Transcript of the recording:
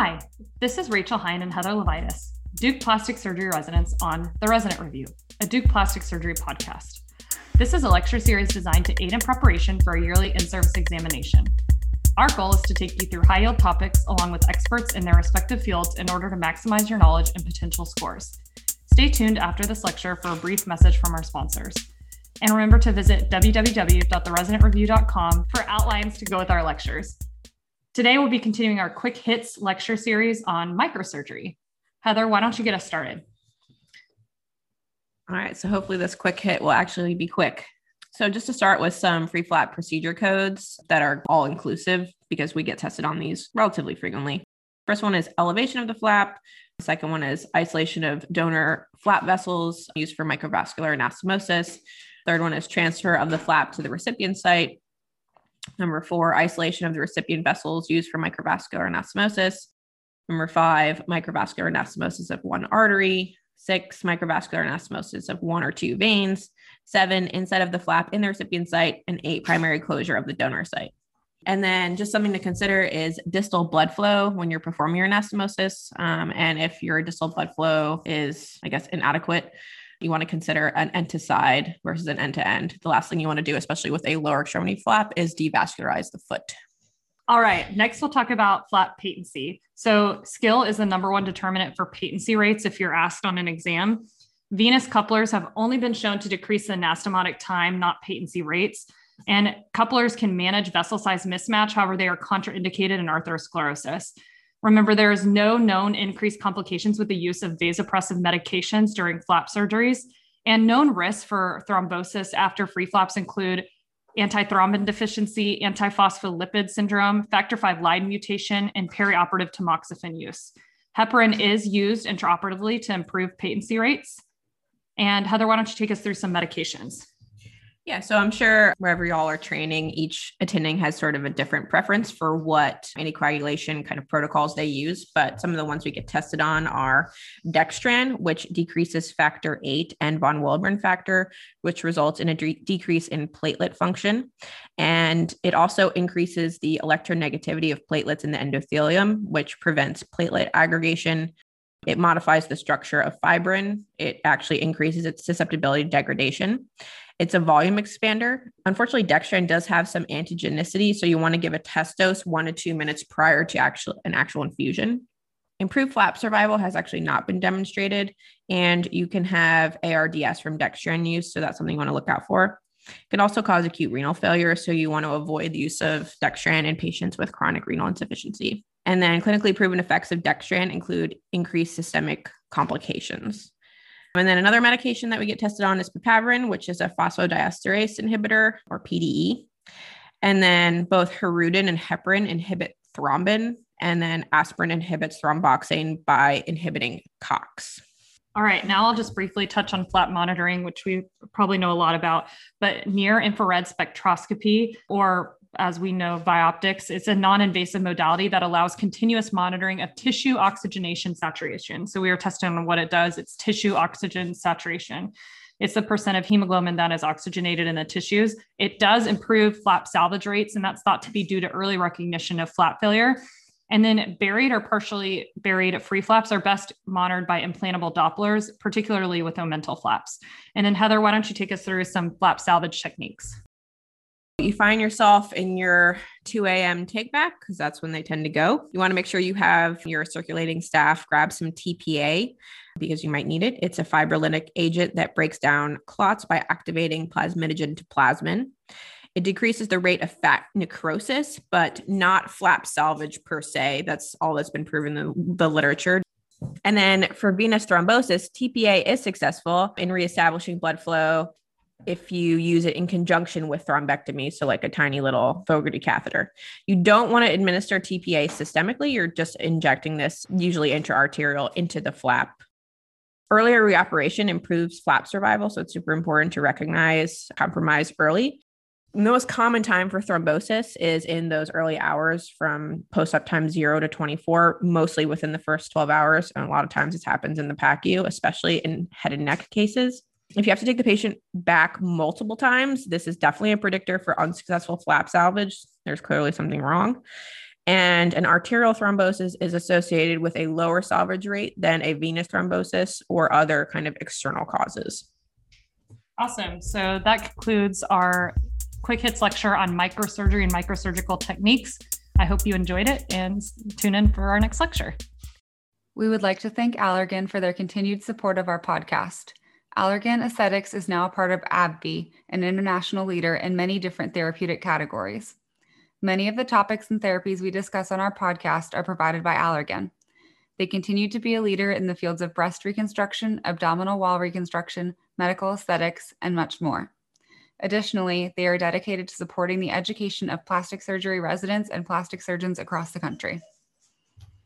Hi, this is Rachel Hine and Heather Levitas, Duke Plastic Surgery residents on The Resident Review, a Duke Plastic Surgery podcast. This is a lecture series designed to aid in preparation for a yearly in service examination. Our goal is to take you through high yield topics along with experts in their respective fields in order to maximize your knowledge and potential scores. Stay tuned after this lecture for a brief message from our sponsors. And remember to visit www.theresidentreview.com for outlines to go with our lectures. Today, we'll be continuing our quick hits lecture series on microsurgery. Heather, why don't you get us started? All right, so hopefully this quick hit will actually be quick. So just to start with some free flap procedure codes that are all inclusive because we get tested on these relatively frequently. First one is elevation of the flap. The second one is isolation of donor flap vessels used for microvascular anastomosis. Third one is transfer of the flap to the recipient site. Number four, isolation of the recipient vessels used for microvascular anastomosis. Number five, microvascular anastomosis of one artery. Six, microvascular anastomosis of one or two veins. Seven, inset of the flap in the recipient site. And eight, primary closure of the donor site. And then just something to consider is distal blood flow when you're performing your anastomosis. Um, and if your distal blood flow is, I guess, inadequate, you want to consider an end to side versus an end to end. The last thing you want to do, especially with a lower extremity flap, is devascularize the foot. All right, next we'll talk about flap patency. So, skill is the number one determinant for patency rates if you're asked on an exam. Venous couplers have only been shown to decrease the anastomotic time, not patency rates. And couplers can manage vessel size mismatch. However, they are contraindicated in atherosclerosis. Remember, there is no known increased complications with the use of vasopressive medications during flap surgeries, and known risks for thrombosis after free flaps include antithrombin deficiency, antiphospholipid syndrome, factor V Leiden mutation, and perioperative tamoxifen use. Heparin is used intraoperatively to improve patency rates. And Heather, why don't you take us through some medications? Yeah, so I'm sure wherever y'all are training, each attending has sort of a different preference for what anticoagulation kind of protocols they use. But some of the ones we get tested on are dextran, which decreases factor eight, and von Willebrand factor, which results in a de- decrease in platelet function. And it also increases the electronegativity of platelets in the endothelium, which prevents platelet aggregation, it modifies the structure of fibrin. It actually increases its susceptibility to degradation. It's a volume expander. Unfortunately, dextran does have some antigenicity, so you want to give a test dose one to two minutes prior to actual an actual infusion. Improved flap survival has actually not been demonstrated, and you can have ARDS from dextran use, so that's something you want to look out for. It can also cause acute renal failure, so you want to avoid the use of dextran in patients with chronic renal insufficiency. And then clinically proven effects of dextran include increased systemic complications. And then another medication that we get tested on is papaverine, which is a phosphodiesterase inhibitor or PDE. And then both Hirudin and heparin inhibit thrombin, and then aspirin inhibits thromboxane by inhibiting COX. All right, now I'll just briefly touch on flap monitoring, which we probably know a lot about, but near infrared spectroscopy or as we know, ViOptix. It's a non invasive modality that allows continuous monitoring of tissue oxygenation saturation. So we are testing on what it does it's tissue oxygen saturation. It's the percent of hemoglobin that is oxygenated in the tissues. It does improve flap salvage rates, and that's thought to be due to early recognition of flap failure. And then buried or partially buried free flaps are best monitored by implantable Dopplers, particularly with omental flaps. And then Heather, why don't you take us through some flap salvage techniques? You find yourself in your 2 a.m. take back because that's when they tend to go. You want to make sure you have your circulating staff grab some TPA because you might need it. It's a fibrolytic agent that breaks down clots by activating plasminogen to plasmin. It decreases the rate of fat necrosis, but not flap salvage per se. That's all that's been proven in the literature. And then for venous thrombosis, TPA is successful in reestablishing blood flow if you use it in conjunction with thrombectomy, so like a tiny little Fogarty catheter. You don't want to administer TPA systemically. You're just injecting this, usually intraarterial, into the flap. Earlier reoperation improves flap survival, so it's super important to recognize compromise early. The most common time for thrombosis is in those early hours from post op time zero to 24, mostly within the first 12 hours. And a lot of times it happens in the PACU, especially in head and neck cases. If you have to take the patient back multiple times, this is definitely a predictor for unsuccessful flap salvage. There's clearly something wrong. And an arterial thrombosis is associated with a lower salvage rate than a venous thrombosis or other kind of external causes. Awesome. So that concludes our quick hits lecture on microsurgery and microsurgical techniques. I hope you enjoyed it and tune in for our next lecture. We would like to thank Allergan for their continued support of our podcast. Allergan Aesthetics is now a part of AbbVie, an international leader in many different therapeutic categories. Many of the topics and therapies we discuss on our podcast are provided by Allergan. They continue to be a leader in the fields of breast reconstruction, abdominal wall reconstruction, medical aesthetics, and much more. Additionally, they are dedicated to supporting the education of plastic surgery residents and plastic surgeons across the country.